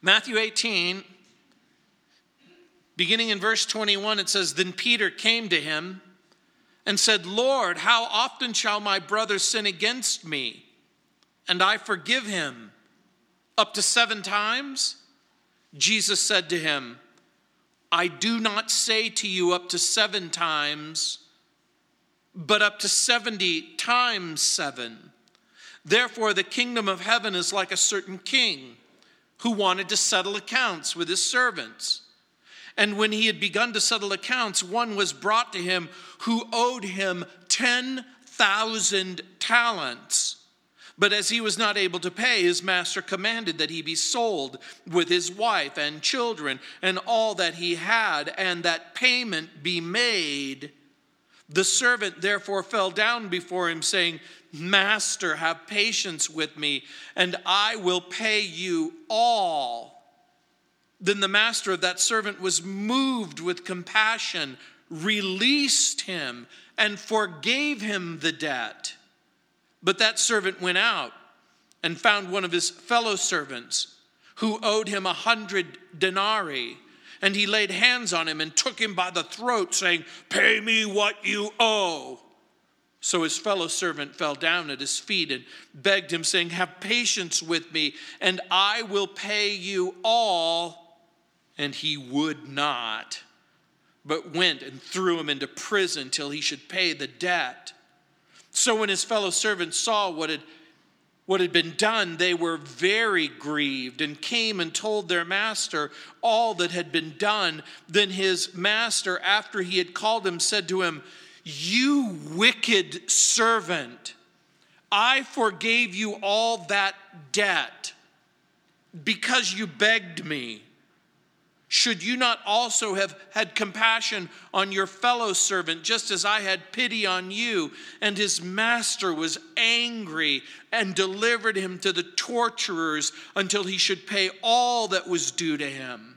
Matthew 18, beginning in verse 21, it says, Then Peter came to him and said, Lord, how often shall my brother sin against me and I forgive him? Up to seven times? Jesus said to him, I do not say to you up to seven times, but up to 70 times seven. Therefore, the kingdom of heaven is like a certain king who wanted to settle accounts with his servants. And when he had begun to settle accounts, one was brought to him who owed him 10,000 talents. But as he was not able to pay, his master commanded that he be sold with his wife and children and all that he had, and that payment be made. The servant therefore fell down before him, saying, Master, have patience with me, and I will pay you all. Then the master of that servant was moved with compassion, released him, and forgave him the debt. But that servant went out and found one of his fellow servants who owed him a hundred denarii. And he laid hands on him and took him by the throat, saying, Pay me what you owe. So his fellow servant fell down at his feet and begged him, saying, Have patience with me, and I will pay you all. And he would not, but went and threw him into prison till he should pay the debt. So when his fellow servants saw what had what had been done, they were very grieved and came and told their master all that had been done. Then his master, after he had called him, said to him, you wicked servant, I forgave you all that debt because you begged me. Should you not also have had compassion on your fellow servant, just as I had pity on you? And his master was angry and delivered him to the torturers until he should pay all that was due to him.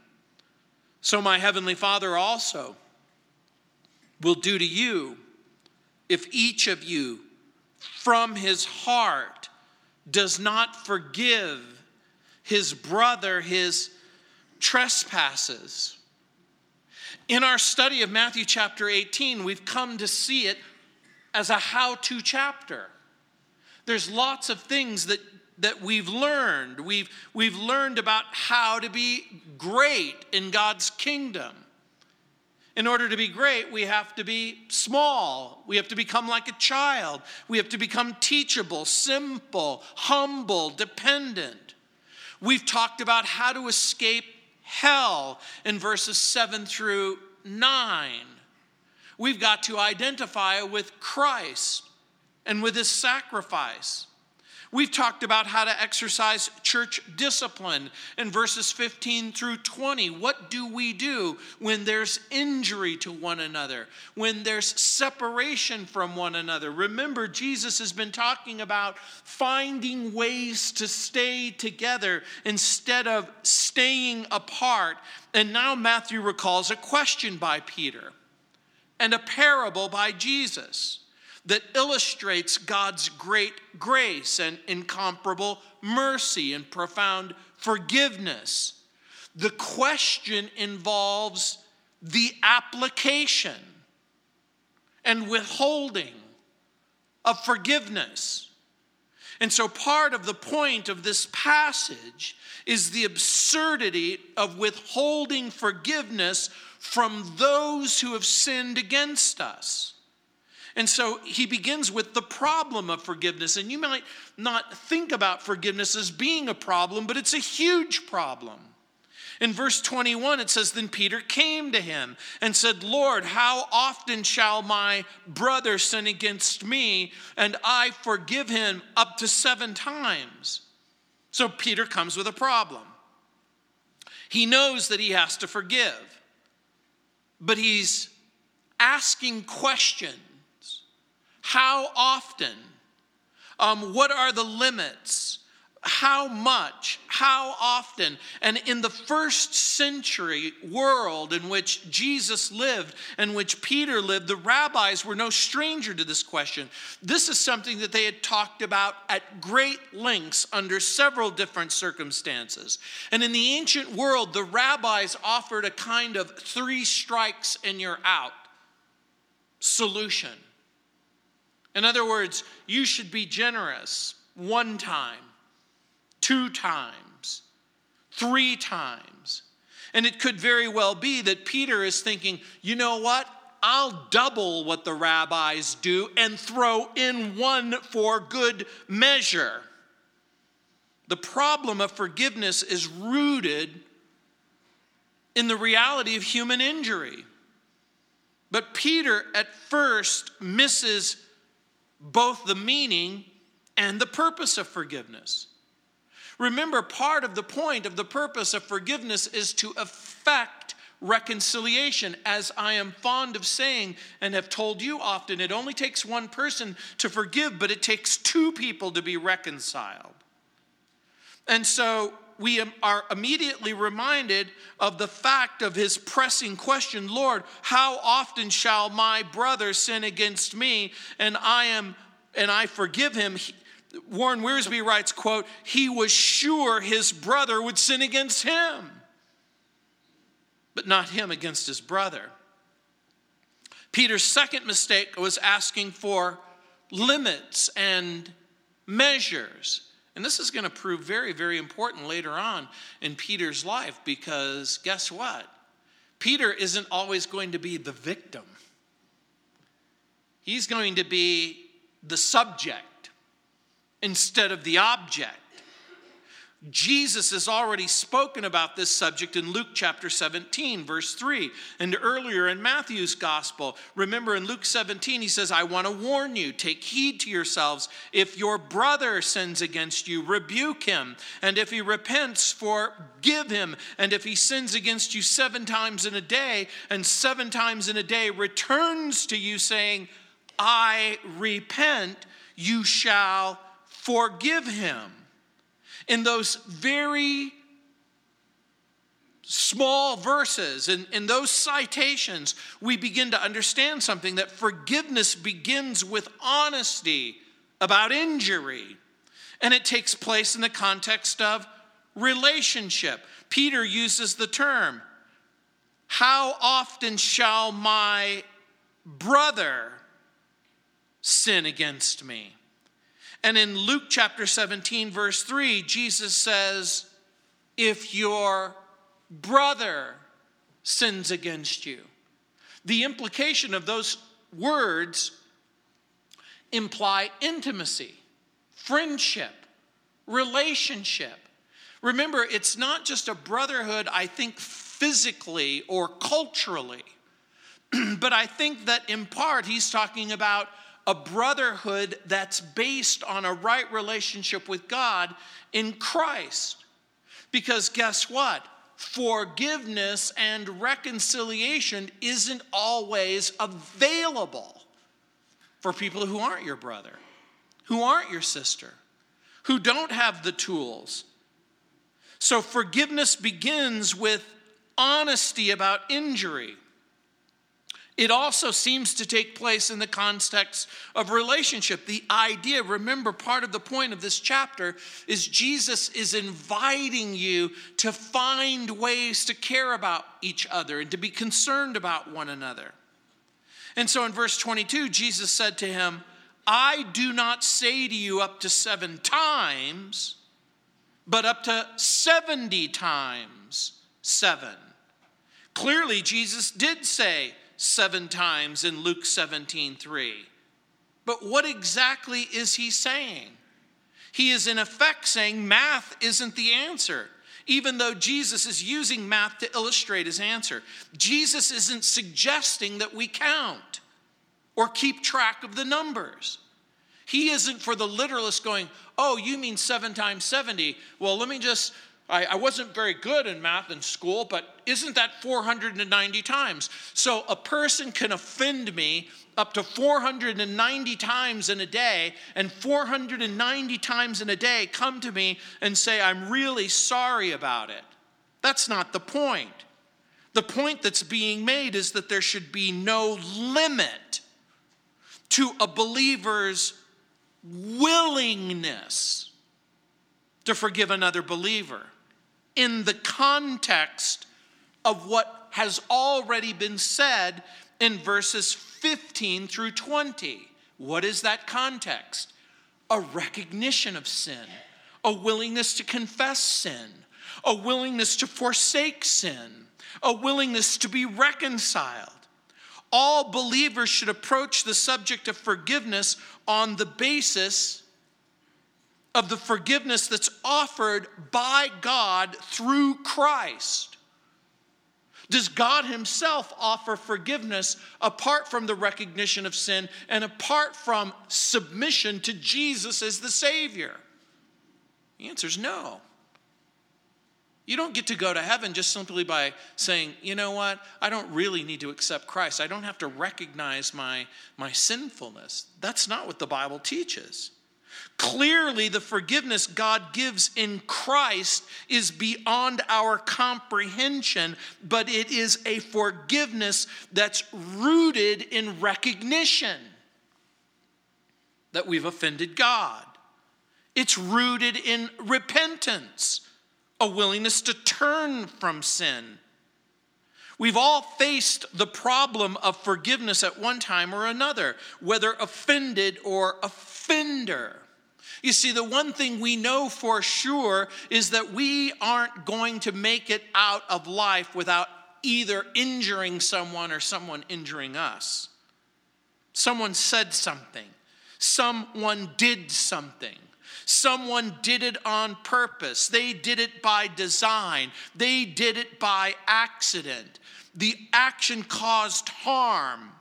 So my heavenly Father also will do to you if each of you from his heart does not forgive his brother his trespasses. In our study of Matthew chapter 18, we've come to see it as a how to chapter. There's lots of things that, that we've learned. We've, we've learned about how to be great in God's kingdom. In order to be great, we have to be small. We have to become like a child. We have to become teachable, simple, humble, dependent. We've talked about how to escape hell in verses 7 through 9. We've got to identify with Christ and with his sacrifice. We've talked about how to exercise church discipline in verses 15 through 20. What do we do when there's injury to one another, when there's separation from one another? Remember, Jesus has been talking about finding ways to stay together instead of staying apart. And now Matthew recalls a question by Peter and a parable by Jesus that illustrates God's great grace and incomparable mercy and profound forgiveness. The question involves the application and withholding of forgiveness. And so, part of the point of this passage is the absurdity of withholding forgiveness from those who have sinned against us. And so he begins with the problem of forgiveness. And you might not think about forgiveness as being a problem, but it's a huge problem. In verse 21, it says, Then Peter came to him and said, Lord, how often shall my brother sin against me and I forgive him up to seven times? So Peter comes with a problem. He knows that he has to forgive, but he's asking questions how often? Um, what are the limits? how much, how often. And in the first century world in which Jesus lived, and which Peter lived, the rabbis were no stranger to this question. This is something that they had talked about at great lengths under several different circumstances. And in the ancient world, the rabbis offered a kind of three strikes and you're out solution. In other words, you should be generous one time two times, three times. And it could very well be that Peter is thinking, you know what? I'll double what the rabbis do and throw in one for good measure. The problem of forgiveness is rooted in the reality of human injury. But Peter at first misses both the meaning and the purpose of forgiveness. Remember, part of the point of the purpose of forgiveness is to effect reconciliation. As I am fond of saying and have told you often, it only takes one person to forgive, but it takes two people to be reconciled. And so we are immediately reminded of the fact of his pressing question Lord, how often shall my brother sin against me and I am and I forgive him? Warren Wiersbe writes, quote, he was sure his brother would sin against him, but not him against his brother. Peter's second mistake was asking for limits and measures. And this is going to prove very, very important later on in Peter's life because guess what? Peter isn't always going to be the victim, he's going to be the subject instead of the object. Jesus has already spoken about this subject in Luke chapter 17, verse 3, and earlier in Matthew's gospel. Remember in Luke 17, he says, I want to warn you, take heed to yourselves. If your brother sins against you, rebuke him. And if he repents, forgive him. And if he sins against you seven times in a day, and seven times in a day returns to you saying, I repent, you shall forgive him. In those very small verses, in, in those citations, we begin to understand something that forgiveness begins with honesty about injury. And it takes place in the context of relationship. Peter uses the term, How often shall my brother sin against me? And in Luke chapter 17, verse 3, Jesus says, If your brother sins against you. The implication of those words imply intimacy, friendship, relationship. Remember, it's not just a brotherhood, I think, physically or culturally, but I think that in part he's talking about a brotherhood that's based on a right relationship with God in Christ. Because guess what? Forgiveness and reconciliation isn't always available for people who aren't your brother, who aren't your sister, who don't have the tools. So forgiveness begins with honesty about injury. It also seems to take place in the context of relationship. The idea, remember, part of the point of this chapter is Jesus is inviting you to find ways to care about each other and to be concerned about one another. And so in verse 22, Jesus said to him, I do not say to you up to seven times, but up to 70 times seven. Clearly, Jesus did say seven times in Luke 17 3. But what exactly is he saying? He is in effect saying math isn't the answer, even though Jesus is using math to illustrate his answer. Jesus isn't suggesting that we count or keep track of the numbers. He isn't for the literalist going, oh, you mean seven times 70. Well, let me just I, I wasn't very good in math in school, but isn't that 490 times? So a person can offend me up to 490 times in a day, and 490 times in a day come to me and say, I'm really sorry about it. That's not the point. The point that's being made is that there should be no limit to a believer's willingness to forgive another believer in the context of what has already been said in verses 15 through 20. What is that context? A recognition of sin, a willingness to confess sin, a willingness to forsake sin, a willingness to be reconciled. All believers should approach the subject of forgiveness on the basis of the forgiveness that's offered by God through Christ. Does God Himself offer forgiveness apart from the recognition of sin and apart from submission to Jesus as the Savior? The answer is no. You don't get to go to heaven just simply by saying, you know what, I don't really need to accept Christ. I don't have to recognize my, my sinfulness. That's not what the Bible teaches. Clearly, the forgiveness God gives in Christ is beyond our comprehension, but it is a forgiveness that's rooted in recognition that we've offended God. It's rooted in repentance, a willingness to turn from sin. We've all faced the problem of forgiveness at one time or another, whether offended or offender. You see, the one thing we know for sure is that we aren't going to make it out of life without either injuring someone or someone injuring us. Someone said something, someone did something. Someone did it on purpose. They did it by design. They did it by accident. The action caused harm.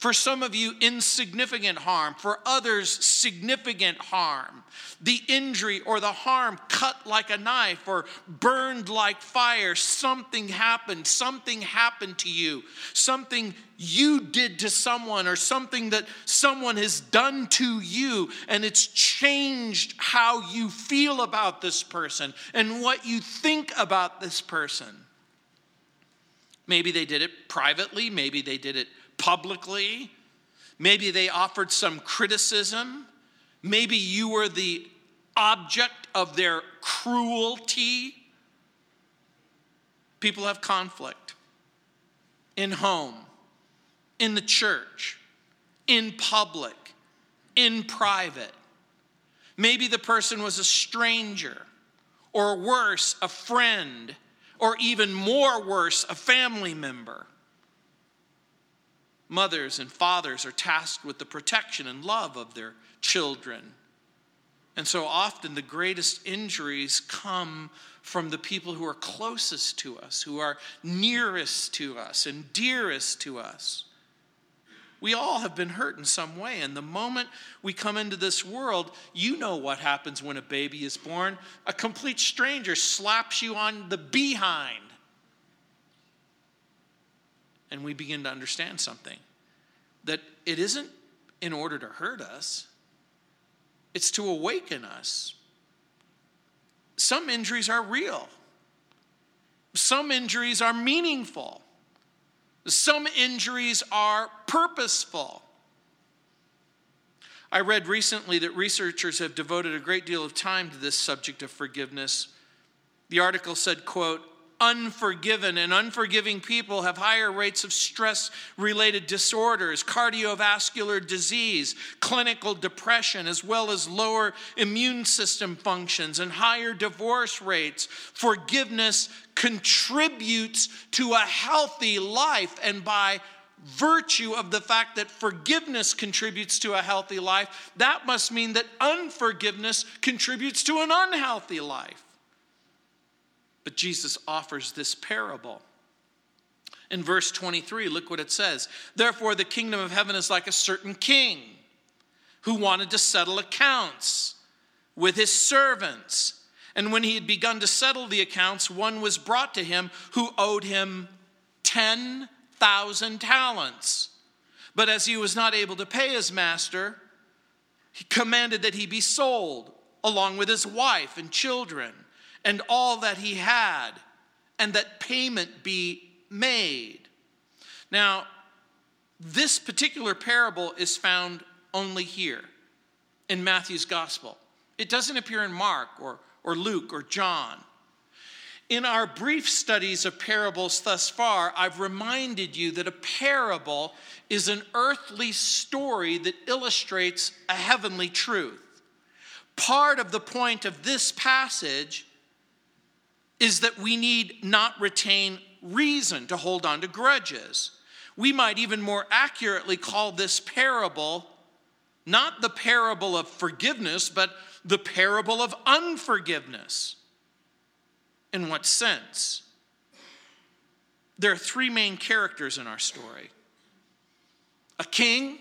For some of you, insignificant harm. For others, significant harm. The injury or the harm cut like a knife or burned like fire. Something happened. Something happened to you. Something you did to someone or something that someone has done to you, and it's changed how you feel about this person and what you think about this person. Maybe they did it privately, maybe they did it publicly. Maybe they offered some criticism. Maybe you were the object of their cruelty. People have conflict in home, in the church, in public, in private. Maybe the person was a stranger, or worse, a friend, or even more worse, a family member mothers and fathers are tasked with the protection and love of their children. And so often the greatest injuries come from the people who are closest to us, who are nearest to us and dearest to us. We all have been hurt in some way. And the moment we come into this world, you know what happens when a baby is born. A complete stranger slaps you on the behind and we begin to understand something that it isn't in order to hurt us, it's to awaken us. Some injuries are real, some injuries are meaningful, some injuries are purposeful. I read recently that researchers have devoted a great deal of time to this subject of forgiveness. The article said, quote, unforgiven and unforgiving people have higher rates of stress related disorders, cardiovascular disease, clinical depression, as well as lower immune system functions and higher divorce rates. Forgiveness contributes to a healthy life, and by virtue of the fact that forgiveness contributes to a healthy life, that must mean that unforgiveness contributes to an unhealthy life. But Jesus offers this parable. In verse 23, look what it says. Therefore, the kingdom of heaven is like a certain king who wanted to settle accounts with his servants. And when he had begun to settle the accounts, one was brought to him who owed him 10,000 talents. But as he was not able to pay his master, he commanded that he be sold along with his wife and children and all that he had, and that payment be made. Now, this particular parable is found only here in Matthew's gospel. It doesn't appear in Mark or, or Luke or John. In our brief studies of parables thus far, I've reminded you that a parable is an earthly story that illustrates a heavenly truth. Part of the point of this passage is that we need not retain reason to hold on to grudges. We might even more accurately call this parable not the parable of forgiveness, but the parable of unforgiveness. In what sense? There are three main characters in our story a king,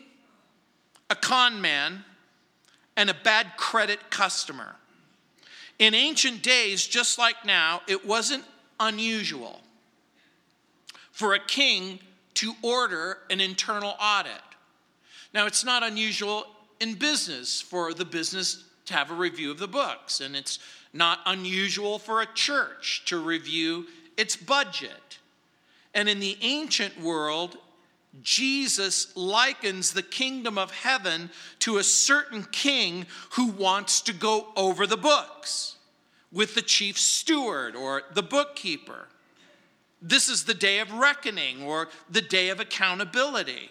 a con man, and a bad credit customer. In ancient days, just like now, it wasn't unusual for a king to order an internal audit. Now, it's not unusual in business for the business to have a review of the books, and it's not unusual for a church to review its budget. And in the ancient world, Jesus likens the kingdom of heaven to a certain king who wants to go over the books with the chief steward or the bookkeeper. This is the day of reckoning or the day of accountability.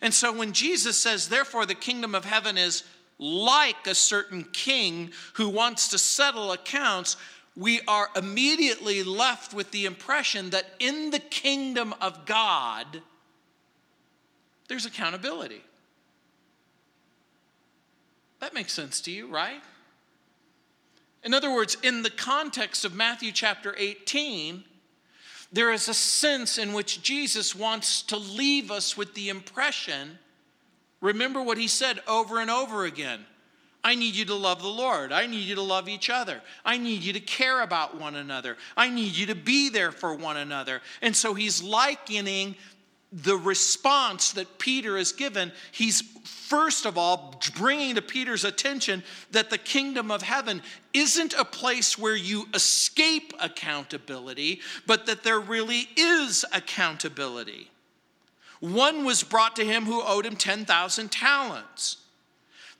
And so when Jesus says, therefore, the kingdom of heaven is like a certain king who wants to settle accounts, we are immediately left with the impression that in the kingdom of God, there's accountability. That makes sense to you, right? In other words, in the context of Matthew chapter 18, there is a sense in which Jesus wants to leave us with the impression remember what he said over and over again I need you to love the Lord. I need you to love each other. I need you to care about one another. I need you to be there for one another. And so he's likening the response that Peter is given, he's first of all bringing to Peter's attention that the kingdom of heaven isn't a place where you escape accountability, but that there really is accountability. One was brought to him who owed him 10,000 talents.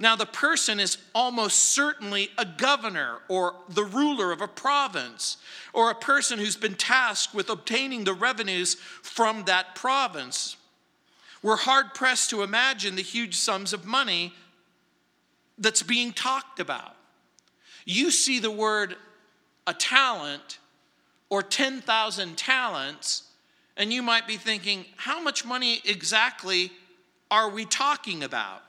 Now, the person is almost certainly a governor or the ruler of a province or a person who's been tasked with obtaining the revenues from that province. We're hard pressed to imagine the huge sums of money that's being talked about. You see the word a talent or 10,000 talents, and you might be thinking, how much money exactly are we talking about?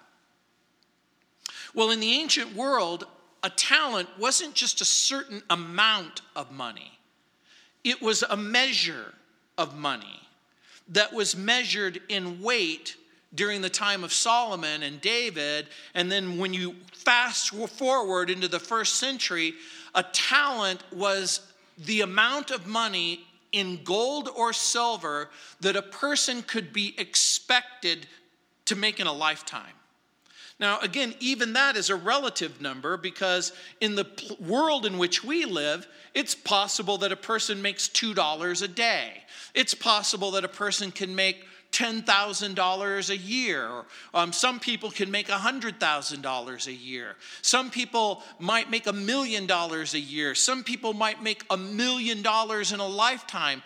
Well, in the ancient world, a talent wasn't just a certain amount of money, it was a measure of money that was measured in weight during the time of Solomon and David. And then when you fast forward into the first century, a talent was the amount of money in gold or silver that a person could be expected to make in a lifetime. Now, again, even that is a relative number because in the world in which we live, it's possible that a person makes $2 a day. It's possible that a person can make $10,000 a year. Um, some people can make $100,000 a year. Some people might make a million dollars a year. Some people might make a million dollars in a lifetime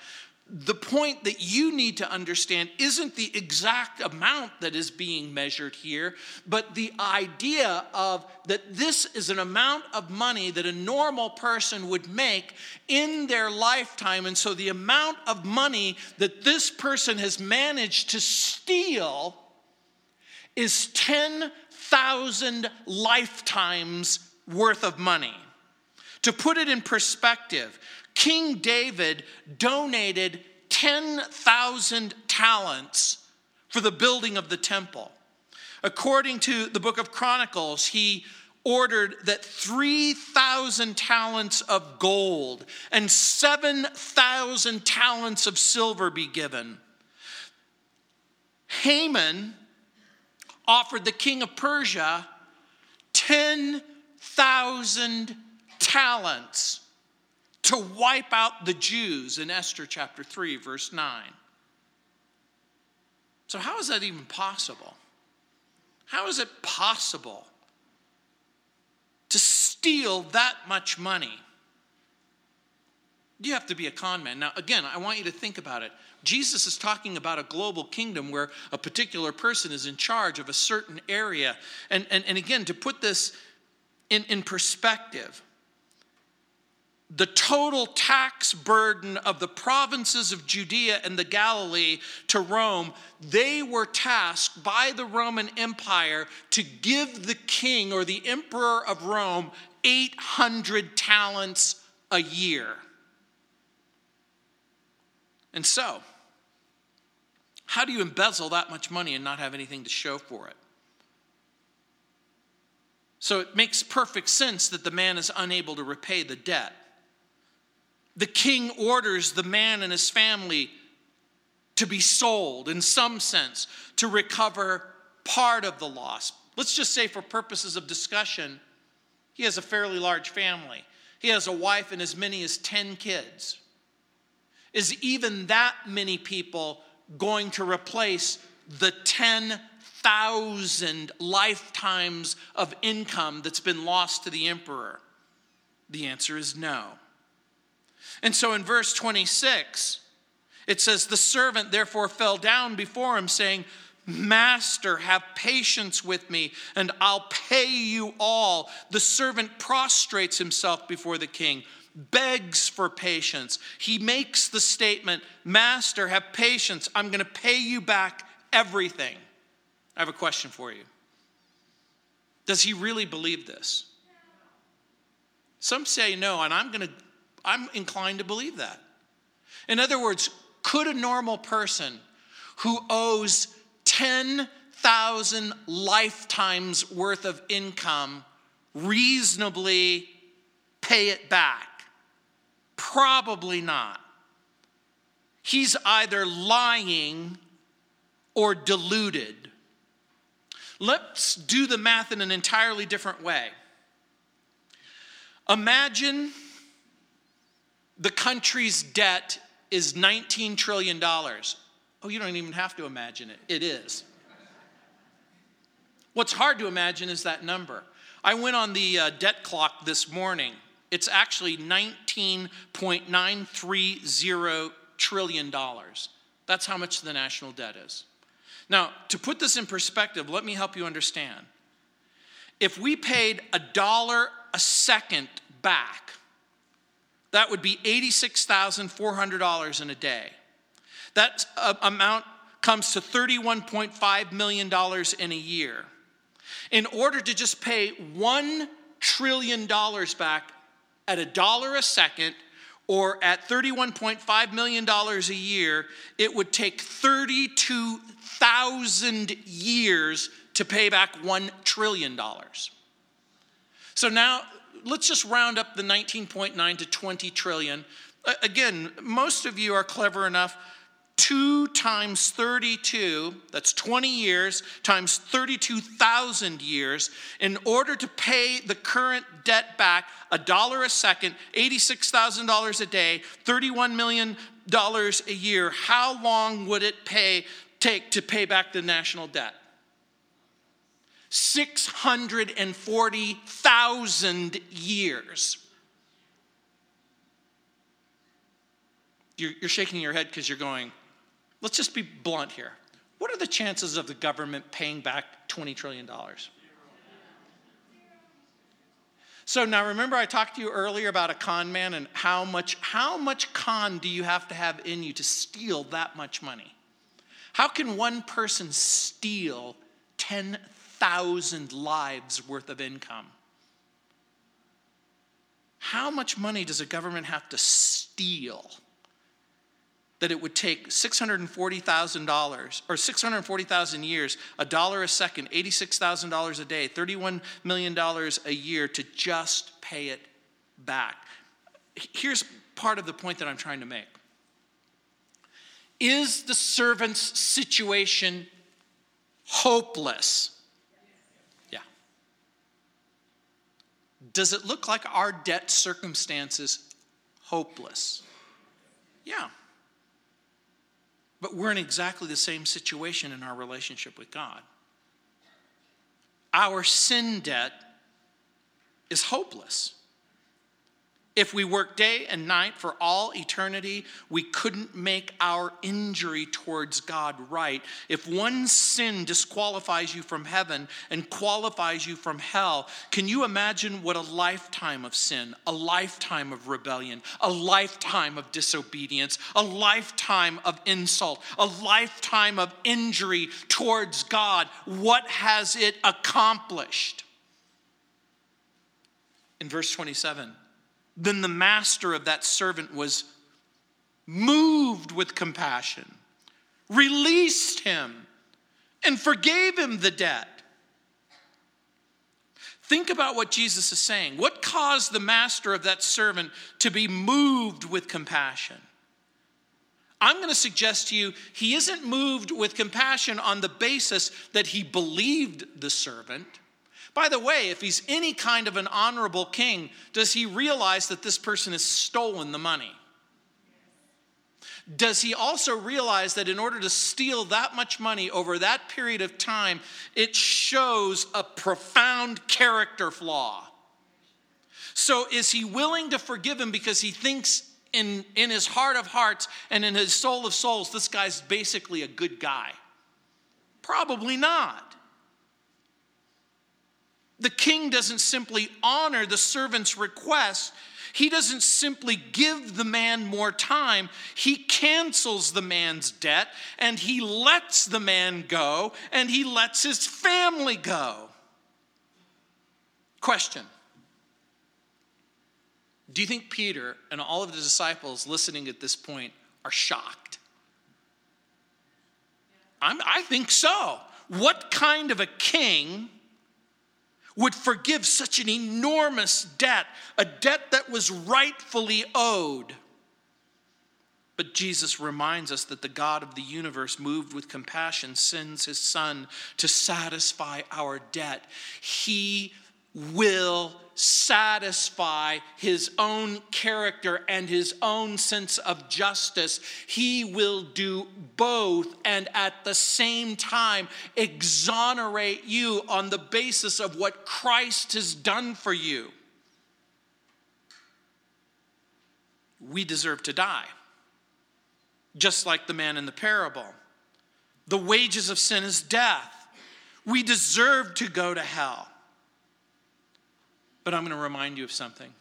the point that you need to understand isn't the exact amount that is being measured here, but the idea of that this is an amount of money that a normal person would make in their lifetime. And so the amount of money that this person has managed to steal is 10,000 lifetimes worth of money. To put it in perspective, King David donated 10,000 talents for the building of the temple. According to the book of Chronicles, he ordered that 3,000 talents of gold and 7,000 talents of silver be given. Haman offered the king of Persia 10,000 talents to wipe out the Jews in Esther chapter 3, verse 9. So, how is that even possible? How is it possible to steal that much money? You have to be a con man. Now, again, I want you to think about it. Jesus is talking about a global kingdom where a particular person is in charge of a certain area. And, and, and again, to put this in, in perspective, the total tax burden of the provinces of Judea and the Galilee to Rome, they were tasked by the Roman Empire to give the king or the emperor of Rome 800 talents a year. And so, how do you embezzle that much money and not have anything to show for it? So it makes perfect sense that the man is unable to repay the debt. The king orders the man and his family to be sold in some sense to recover part of the loss. Let's just say, for purposes of discussion, he has a fairly large family. He has a wife and as many as 10 kids. Is even that many people going to replace the 10,000 lifetimes of income that's been lost to the emperor? The answer is no. And so in verse 26, it says, The servant therefore fell down before him, saying, Master, have patience with me, and I'll pay you all. The servant prostrates himself before the king begs for patience. He makes the statement, Master, have patience. I'm going to pay you back everything. I have a question for you. Does he really believe this? Some say no, and I'm going to I'm inclined to believe that. In other words, could a normal person who owes 10,000 lifetimes worth of income reasonably pay it back? Probably not. He's either lying or deluded. Let's do the math in an entirely different way. Imagine the country's debt is $19 trillion. Oh, you don't even have to imagine it, it is. What's hard to imagine is that number. I went on the uh, debt clock this morning it's actually $19.930 trillion. That's how much the national debt is. Now, to put this in perspective, let me help you understand. If we paid a dollar a second back, that would be $86,400 in a day. That uh, amount comes to $31.5 million in a year. In order to just pay $1 trillion back, at a dollar a second or at $31.5 million a year, it would take 32,000 years to pay back $1 trillion. So now let's just round up the 19.9 to 20 trillion. Again, most of you are clever enough 2 times 32, that's 20 years, times 32,000 years, in order to pay the current debt back a dollar a second, $86,000 a day, $31 million a year, how long would it pay, take to pay back the national debt? 640,000 years. You're, you're shaking your head because you're going, let's just be blunt here. What are the chances of the government paying back $20 trillion? So now remember I talked to you earlier about a con man and how much how much con do you have to have in you to steal that much money? How can one person steal 10,000 lives worth of income? How much money does a government have to steal that it would take $640,000 or 640,000 years, a dollar a second, $86,000 a day, $31 million a year to just pay it back. Here's part of the point that I'm trying to make. Is the servant's situation hopeless? Does it look like our debt circumstances hopeless? Yeah. But we're in exactly the same situation in our relationship with God. Our sin debt is hopeless. If we work day and night for all eternity, we couldn't make our injury towards God right. If one sin disqualifies you from heaven and qualifies you from hell, can you imagine what a lifetime of sin, a lifetime of rebellion, a lifetime of disobedience, a lifetime of insult, a lifetime of injury towards God, what has it accomplished? In verse 27, then the master of that servant was moved with compassion, released him, and forgave him the debt. Think about what Jesus is saying. What caused the master of that servant to be moved with compassion? I'm going to suggest to you he isn't moved with compassion on the basis that he believed the servant. By the way, if he's any kind of an honorable king, does he realize that this person has stolen the money? Does he also realize that in order to steal that much money over that period of time, it shows a profound character flaw? So, is he willing to forgive him because he thinks in, in his heart of hearts and in his soul of souls, this guy's basically a good guy? Probably not. The king doesn't simply honor the servant's request, he doesn't simply give the man more time, he cancels the man's debt and he lets the man go and he lets his family go. Question Do you think Peter and all of the disciples listening at this point are shocked? I'm, I think so. What kind of a king? Would forgive such an enormous debt, a debt that was rightfully owed. But Jesus reminds us that the God of the universe, moved with compassion, sends his Son to satisfy our debt. He will satisfy his own character and his own sense of justice. He will do both and at the same time exonerate you on the basis of what Christ has done for you. We deserve to die, just like the man in the parable. The wages of sin is death. We deserve to go to hell. But I'm going to remind you of something.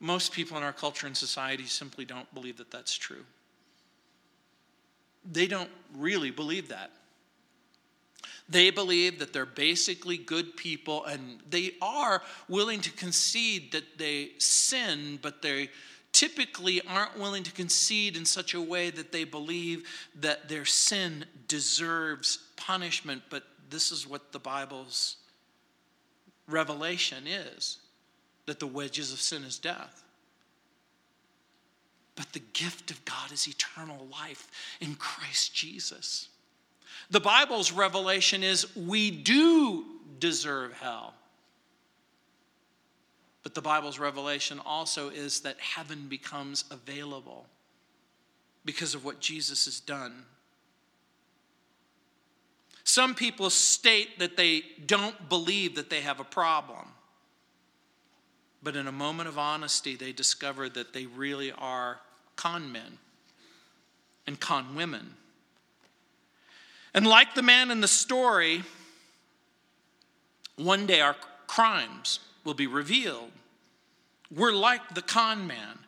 Most people in our culture and society simply don't believe that that's true. They don't really believe that. They believe that they're basically good people and they are willing to concede that they sin, but they typically aren't willing to concede in such a way that they believe that their sin deserves punishment. But this is what the Bible's revelation is that the wages of sin is death. But the gift of God is eternal life in Christ Jesus. The Bible's revelation is we do deserve hell. But the Bible's revelation also is that heaven becomes available because of what Jesus has done some people state that they don't believe that they have a problem. But in a moment of honesty, they discover that they really are con men and con women. And like the man in the story, one day our crimes will be revealed. We're like the con man.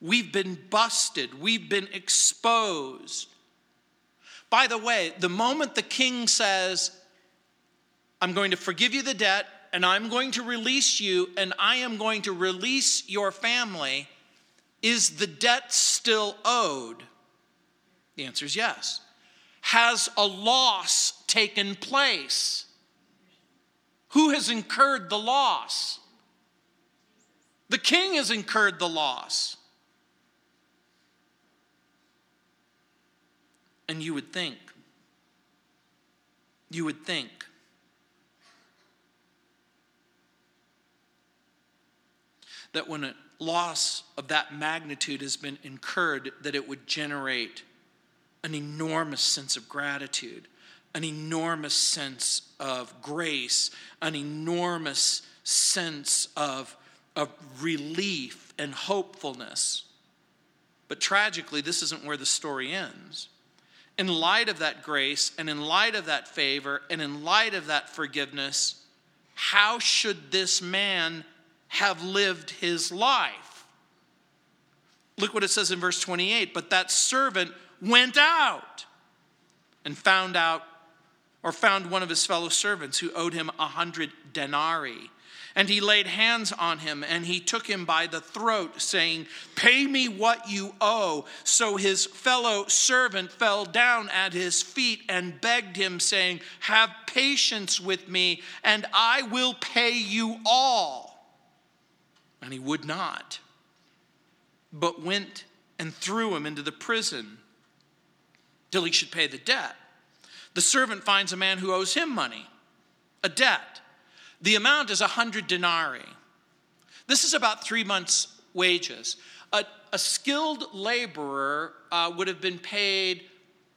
We've been busted, we've been exposed. By the way, the moment the king says, I'm going to forgive you the debt, and I'm going to release you, and I am going to release your family, is the debt still owed? The answer is yes. Has a loss taken place? Who has incurred the loss? The king has incurred the loss. And you would think, you would think that when a loss of that magnitude has been incurred, that it would generate an enormous sense of gratitude, an enormous sense of grace, an enormous sense of, of relief and hopefulness. But tragically, this isn't where the story ends. In light of that grace and in light of that favor and in light of that forgiveness, how should this man have lived his life. Look what it says in verse 28 But that servant went out and found out, or found one of his fellow servants who owed him a hundred denarii. And he laid hands on him and he took him by the throat, saying, Pay me what you owe. So his fellow servant fell down at his feet and begged him, saying, Have patience with me, and I will pay you all. And he would not, but went and threw him into the prison till he should pay the debt. The servant finds a man who owes him money, a debt. The amount is a hundred denarii. This is about three months' wages. A, a skilled laborer uh, would have been paid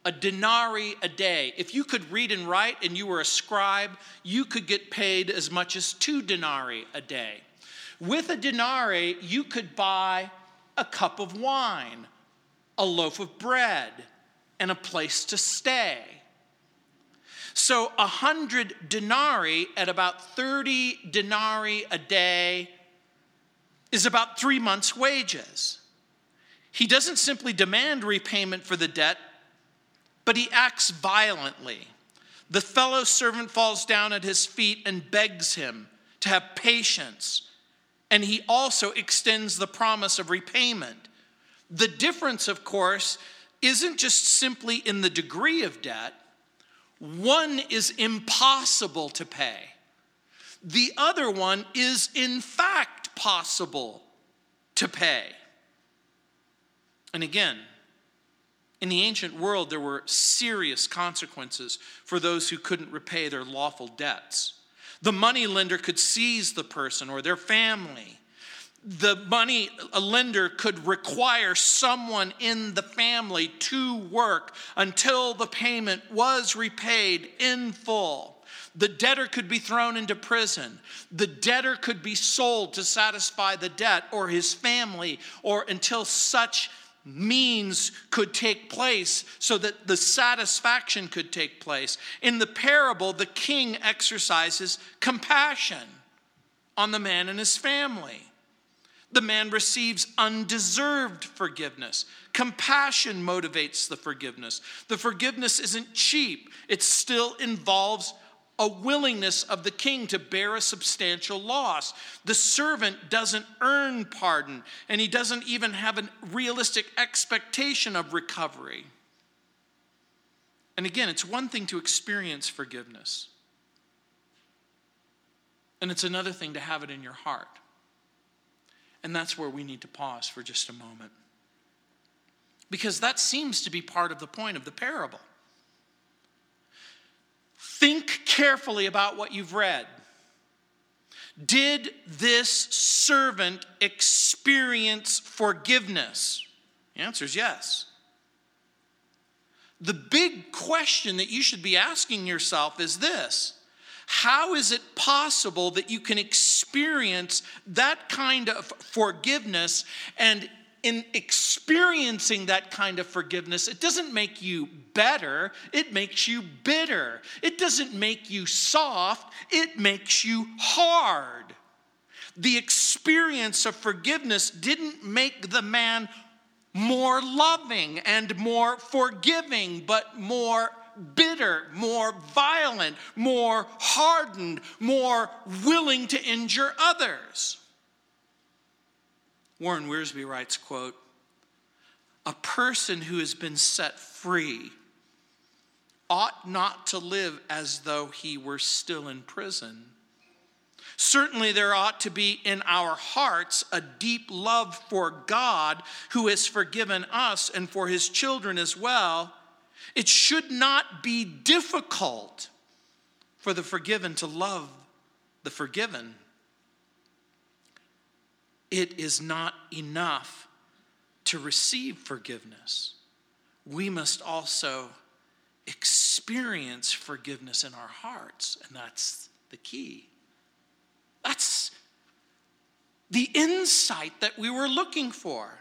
a denarii a day. If you could read and write and you were a scribe, you could get paid as much as two denarii a day. With a denarii, you could buy a cup of wine, a loaf of bread, and a place to stay. So a hundred denarii at about 30 denarii a day is about three months' wages. He doesn't simply demand repayment for the debt, but he acts violently. The fellow servant falls down at his feet and begs him to have patience and he also extends the promise of repayment. The difference, of course, isn't just simply in the degree of debt, one is impossible to pay, the other one is, in fact, possible to pay. And again, in the ancient world, there were serious consequences for those who couldn't repay their lawful debts. The money lender could seize the person or their family. The money a lender could require someone in the family to work until the payment was repaid in full. The debtor could be thrown into prison. The debtor could be sold to satisfy the debt or his family or until such means could take place so that the satisfaction could take place. In the parable, the king exercises compassion on the man and his family. The man receives undeserved forgiveness. Compassion motivates the forgiveness. The forgiveness isn't cheap, it still involves a willingness of the king to bear a substantial loss. The servant doesn't earn pardon, and he doesn't even have a realistic expectation of recovery. And again, it's one thing to experience forgiveness, and it's another thing to have it in your heart. And that's where we need to pause for just a moment. Because that seems to be part of the point of the parable. Think carefully about what you've read. Did this servant experience forgiveness? The answer is yes. The big question that you should be asking yourself is this How is it possible that you can experience that kind of forgiveness and in experiencing that kind of forgiveness, it doesn't make you better, it makes you bitter. It doesn't make you soft, it makes you hard. The experience of forgiveness didn't make the man more loving and more forgiving, but more bitter, more violent, more hardened, more willing to injure others. Warren Wiersbe writes, quote, a person who has been set free ought not to live as though he were still in prison. Certainly, there ought to be in our hearts a deep love for God who has forgiven us and for his children as well. It should not be difficult for the forgiven to love the forgiven. It is not enough to receive forgiveness. We must also experience forgiveness in our hearts, and that's the key. That's the insight that we were looking for.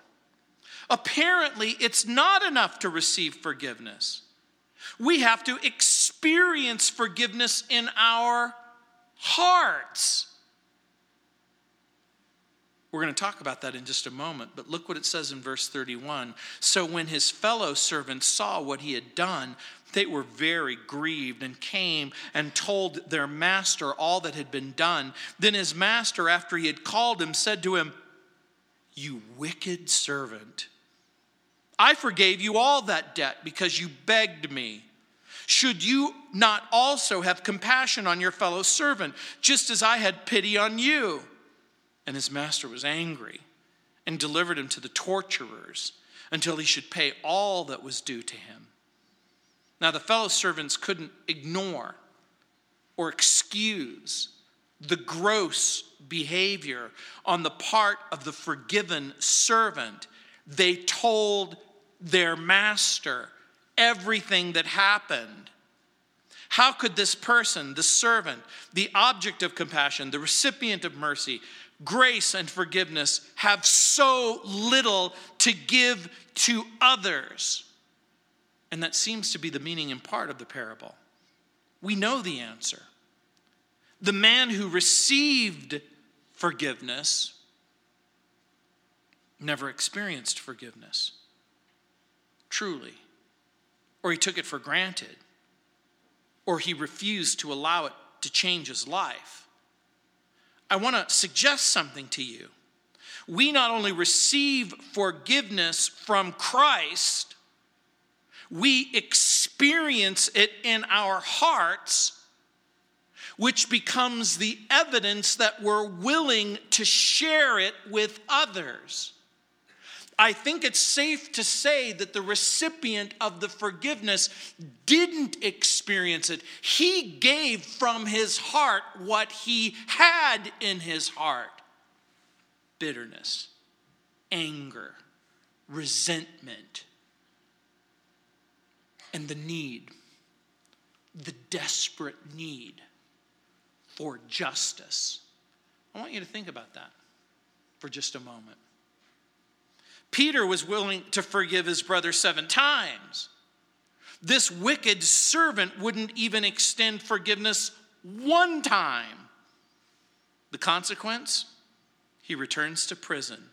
Apparently, it's not enough to receive forgiveness. We have to experience forgiveness in our hearts. We're going to talk about that in just a moment, but look what it says in verse 31. So when his fellow servants saw what he had done, they were very grieved and came and told their master all that had been done. Then his master, after he had called him, said to him, You wicked servant, I forgave you all that debt because you begged me. Should you not also have compassion on your fellow servant, just as I had pity on you? And his master was angry and delivered him to the torturers until he should pay all that was due to him. Now, the fellow servants couldn't ignore or excuse the gross behavior on the part of the forgiven servant. They told their master everything that happened. How could this person, the servant, the object of compassion, the recipient of mercy, grace, and forgiveness, have so little to give to others? And that seems to be the meaning in part of the parable. We know the answer. The man who received forgiveness never experienced forgiveness, truly. Or he took it for granted, or he refused to allow it to change his life. I want to suggest something to you. We not only receive forgiveness from Christ, we experience it in our hearts, which becomes the evidence that we're willing to share it with others. I think it's safe to say that the recipient of the forgiveness didn't experience it. He gave from his heart what he had in his heart bitterness, anger, resentment and the need, the desperate need for justice. I want you to think about that for just a moment. Peter was willing to forgive his brother seven times. This wicked servant wouldn't even extend forgiveness one time. The consequence? He returns to prison.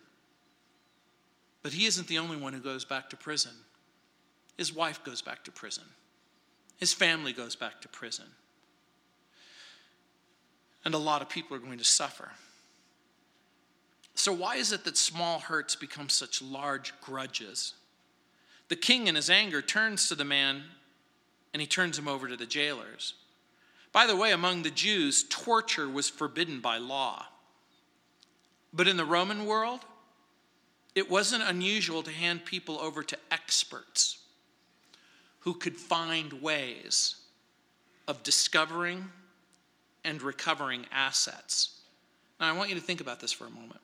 But he isn't the only one who goes back to prison. His wife goes back to prison. His family goes back to prison. And a lot of people are going to suffer. So, why is it that small hurts become such large grudges? The king, in his anger, turns to the man and he turns him over to the jailers. By the way, among the Jews, torture was forbidden by law. But in the Roman world, it wasn't unusual to hand people over to experts who could find ways of discovering and recovering assets. Now, I want you to think about this for a moment.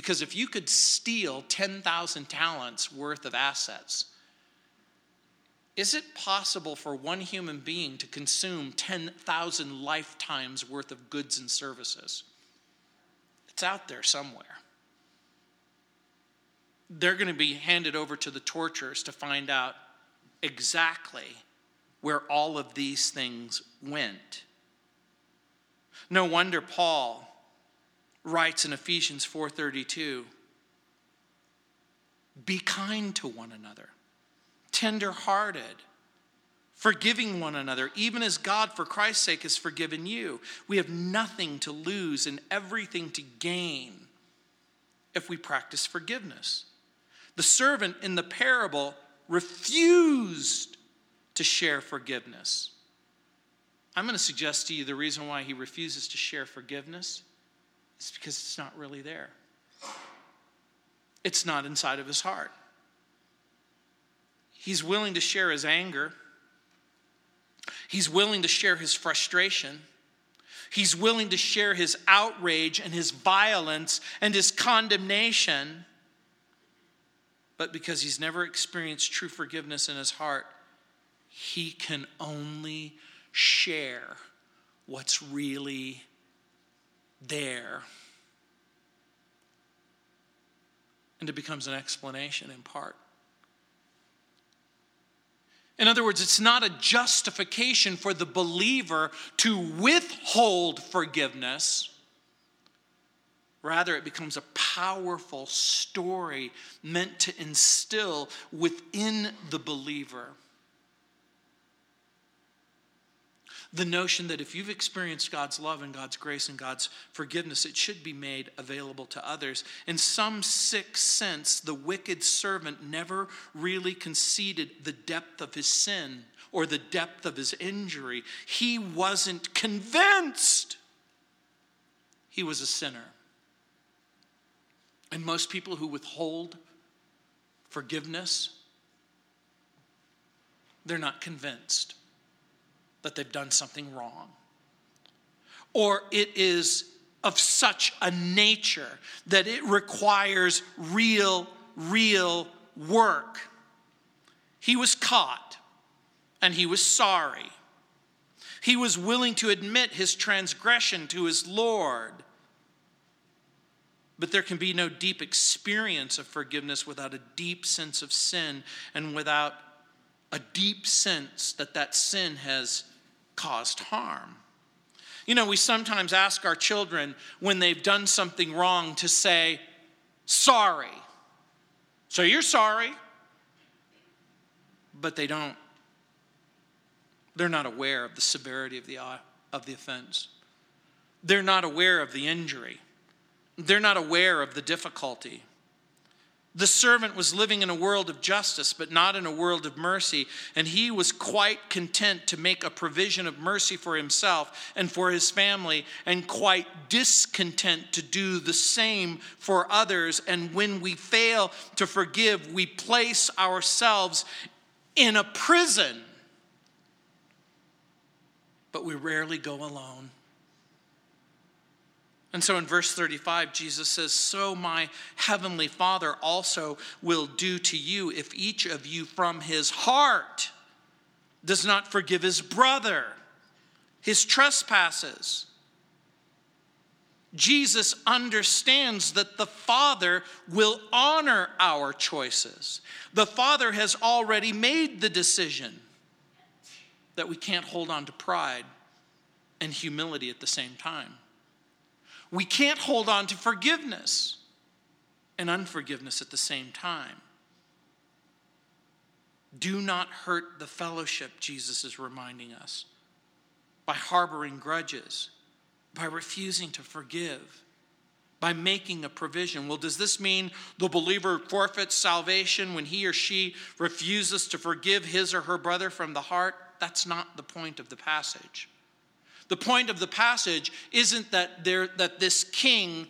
Because if you could steal 10,000 talents worth of assets, is it possible for one human being to consume 10,000 lifetimes worth of goods and services? It's out there somewhere. They're going to be handed over to the torturers to find out exactly where all of these things went. No wonder Paul writes in Ephesians 4:32 Be kind to one another, tender-hearted, forgiving one another, even as God for Christ's sake has forgiven you. We have nothing to lose and everything to gain if we practice forgiveness. The servant in the parable refused to share forgiveness. I'm going to suggest to you the reason why he refuses to share forgiveness is because it's not really there. It's not inside of his heart. He's willing to share his anger. He's willing to share his frustration. He's willing to share his outrage and his violence and his condemnation. But because he's never experienced true forgiveness in his heart, he can only share what's really there. And it becomes an explanation in part. In other words, it's not a justification for the believer to withhold forgiveness. Rather, it becomes a powerful story meant to instill within the believer the notion that if you've experienced God's love and God's grace and God's forgiveness, it should be made available to others. In some sick sense, the wicked servant never really conceded the depth of his sin or the depth of his injury. He wasn't convinced he was a sinner. And most people who withhold forgiveness, they're not convinced that they've done something wrong. Or it is of such a nature that it requires real, real work. He was caught and he was sorry. He was willing to admit his transgression to his Lord. But there can be no deep experience of forgiveness without a deep sense of sin and without a deep sense that that sin has caused harm. You know, we sometimes ask our children when they've done something wrong to say, sorry. So you're sorry. But they don't, they're not aware of the severity of the, uh, of the offense. They're not aware of the injury. They're not aware of the difficulty. The servant was living in a world of justice, but not in a world of mercy, and he was quite content to make a provision of mercy for himself and for his family, and quite discontent to do the same for others. And when we fail to forgive, we place ourselves in a prison, but we rarely go alone. And so in verse 35, Jesus says, So my heavenly Father also will do to you if each of you from his heart does not forgive his brother his trespasses. Jesus understands that the Father will honor our choices. The Father has already made the decision that we can't hold on to pride and humility at the same time. We can't hold on to forgiveness and unforgiveness at the same time. Do not hurt the fellowship, Jesus is reminding us, by harboring grudges, by refusing to forgive, by making a provision. Well, does this mean the believer forfeits salvation when he or she refuses to forgive his or her brother from the heart? That's not the point of the passage. The point of the passage isn't that, there, that this king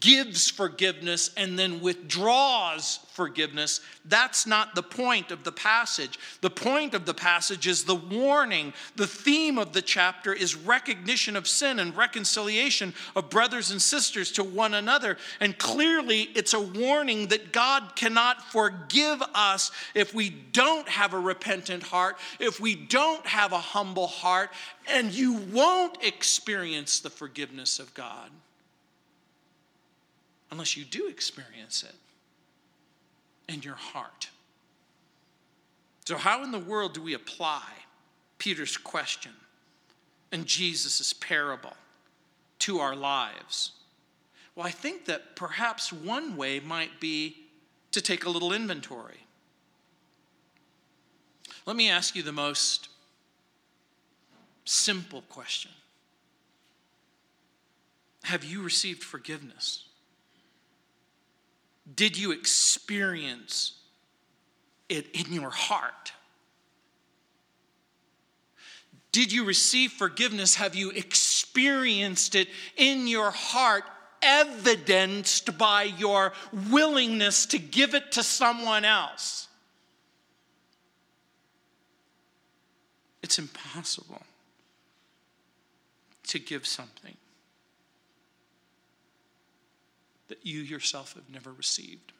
gives forgiveness and then withdraws forgiveness. That's not the point of the passage. The point of the passage is the warning. The theme of the chapter is recognition of sin and reconciliation of brothers and sisters to one another. And clearly, it's a warning that God cannot forgive us if we don't have a repentant heart, if we don't have a humble heart, and you won't experience the forgiveness of God unless you do experience it in your heart. So, how in the world do we apply Peter's question and Jesus' parable to our lives? Well, I think that perhaps one way might be to take a little inventory. Let me ask you the most simple question Have you received forgiveness? Did you experience it in your heart? Did you receive forgiveness? Have you experienced it in your heart, evidenced by your willingness to give it to someone else? It's impossible to give something that you yourself have never received.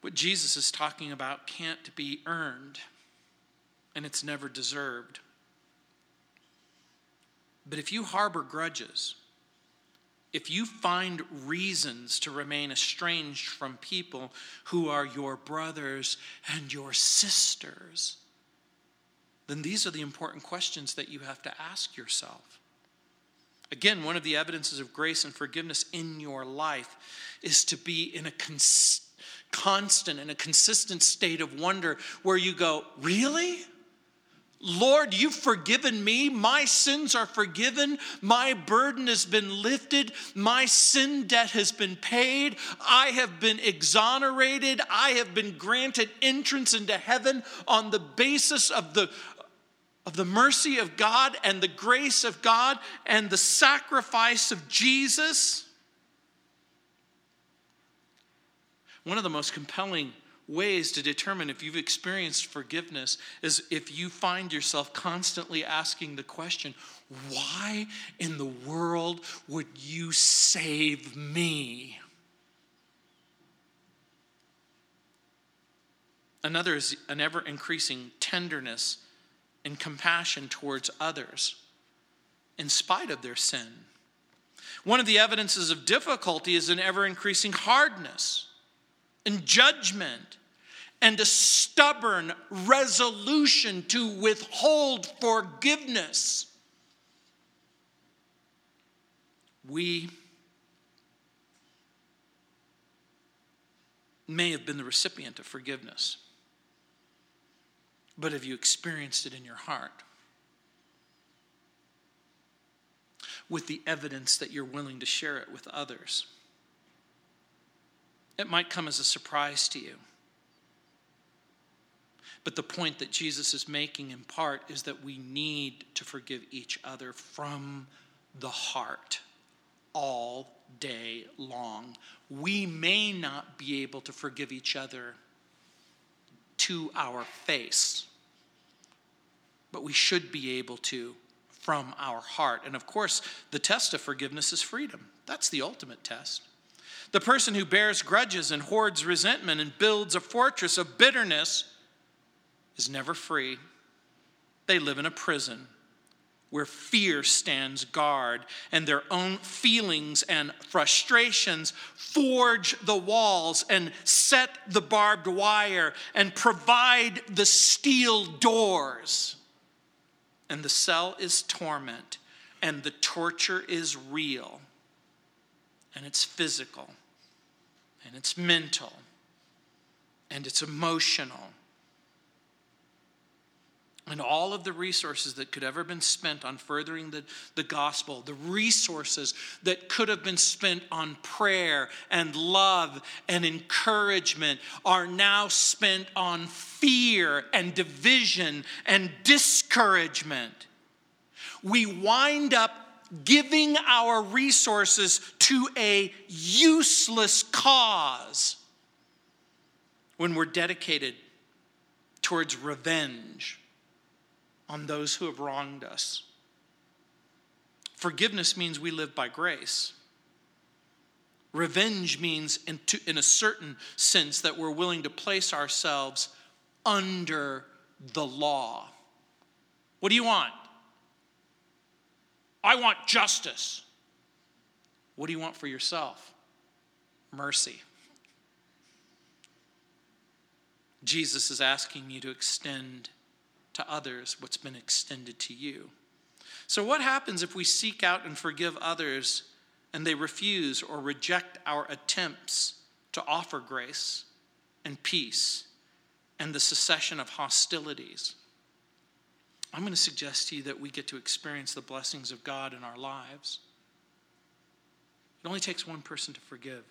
What Jesus is talking about can't be earned, and it's never deserved. But if you harbor grudges, if you find reasons to remain estranged from people who are your brothers and your sisters, then these are the important questions that you have to ask yourself. Again, one of the evidences of grace and forgiveness in your life is to be in a cons- constant and a consistent state of wonder where you go, Really? Lord, you've forgiven me. My sins are forgiven. My burden has been lifted. My sin debt has been paid. I have been exonerated. I have been granted entrance into heaven on the basis of the, of the mercy of God and the grace of God and the sacrifice of Jesus. One of the most compelling ways to determine if you've experienced forgiveness is if you find yourself constantly asking the question, why in the world would you save me? Another is an ever increasing tenderness and compassion towards others in spite of their sin. One of the evidences of difficulty is an ever increasing hardness and judgment and a stubborn resolution to withhold forgiveness. We may have been the recipient of forgiveness, but have you experienced it in your heart? With the evidence that you're willing to share it with others. It might come as a surprise to you. But the point that Jesus is making in part is that we need to forgive each other from the heart all day long. We may not be able to forgive each other to our face, but we should be able to from our heart. And of course, the test of forgiveness is freedom. That's the ultimate test. The person who bears grudges and hoards resentment and builds a fortress of bitterness is never free. They live in a prison where fear stands guard and their own feelings and frustrations forge the walls and set the barbed wire and provide the steel doors. And the cell is torment and the torture is real and it's physical and it's mental and it's emotional. And all of the resources that could ever been spent on furthering the, the gospel, the resources that could have been spent on prayer and love and encouragement, are now spent on fear and division and discouragement. We wind up giving our resources to a useless cause when we're dedicated towards revenge on those who have wronged us. Forgiveness means we live by grace. Revenge means, in, to, in a certain sense, that we're willing to place ourselves under the law. What do you want? I want justice. What do you want for yourself? Mercy. Jesus is asking you to extend to others what's been extended to you. So, what happens if we seek out and forgive others and they refuse or reject our attempts to offer grace and peace and the cessation of hostilities? I'm going to suggest to you that we get to experience the blessings of God in our lives. It only takes one person to forgive,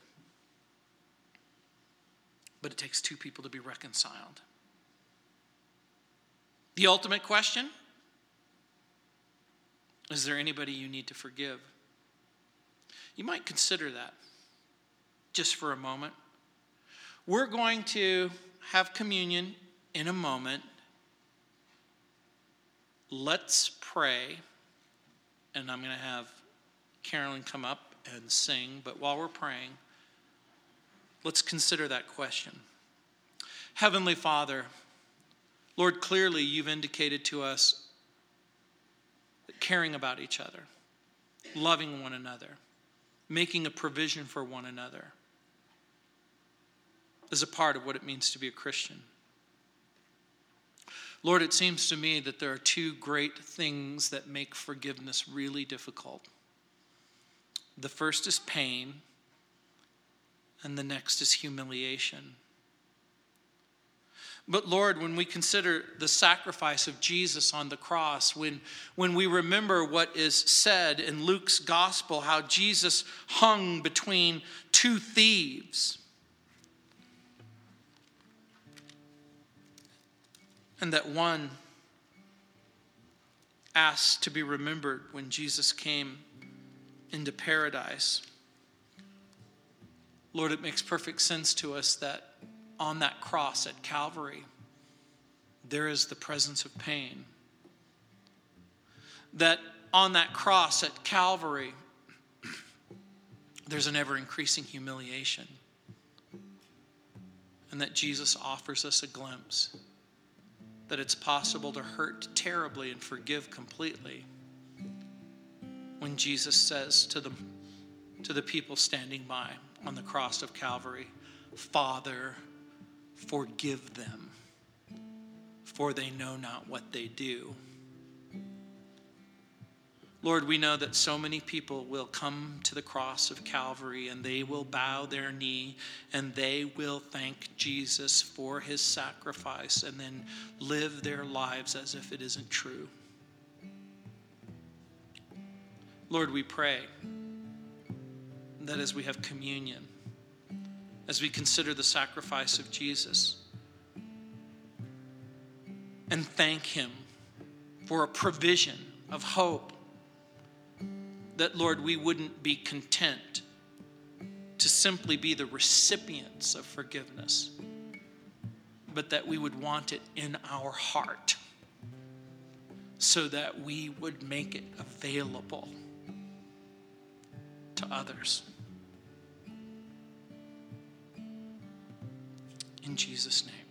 but it takes two people to be reconciled. The ultimate question is there anybody you need to forgive? You might consider that just for a moment. We're going to have communion in a moment. Let's pray. And I'm going to have Carolyn come up and sing. But while we're praying, let's consider that question. Heavenly Father, Lord, clearly you've indicated to us that caring about each other, loving one another, making a provision for one another is a part of what it means to be a Christian. Lord, it seems to me that there are two great things that make forgiveness really difficult. The first is pain, and the next is humiliation. But Lord, when we consider the sacrifice of Jesus on the cross, when, when we remember what is said in Luke's gospel, how Jesus hung between two thieves, and that one asked to be remembered when Jesus came into paradise. Lord, it makes perfect sense to us that on that cross at Calvary, there is the presence of pain. That on that cross at Calvary, there's an ever increasing humiliation. And that Jesus offers us a glimpse that it's possible to hurt terribly and forgive completely. When Jesus says to the, to the people standing by on the cross of Calvary, Father, Forgive them, for they know not what they do. Lord, we know that so many people will come to the cross of Calvary and they will bow their knee and they will thank Jesus for his sacrifice and then live their lives as if it isn't true. Lord, we pray that as we have communion, as we consider the sacrifice of Jesus and thank Him for a provision of hope. That, Lord, we wouldn't be content to simply be the recipients of forgiveness, but that we would want it in our heart so that we would make it available to others. In Jesus' name.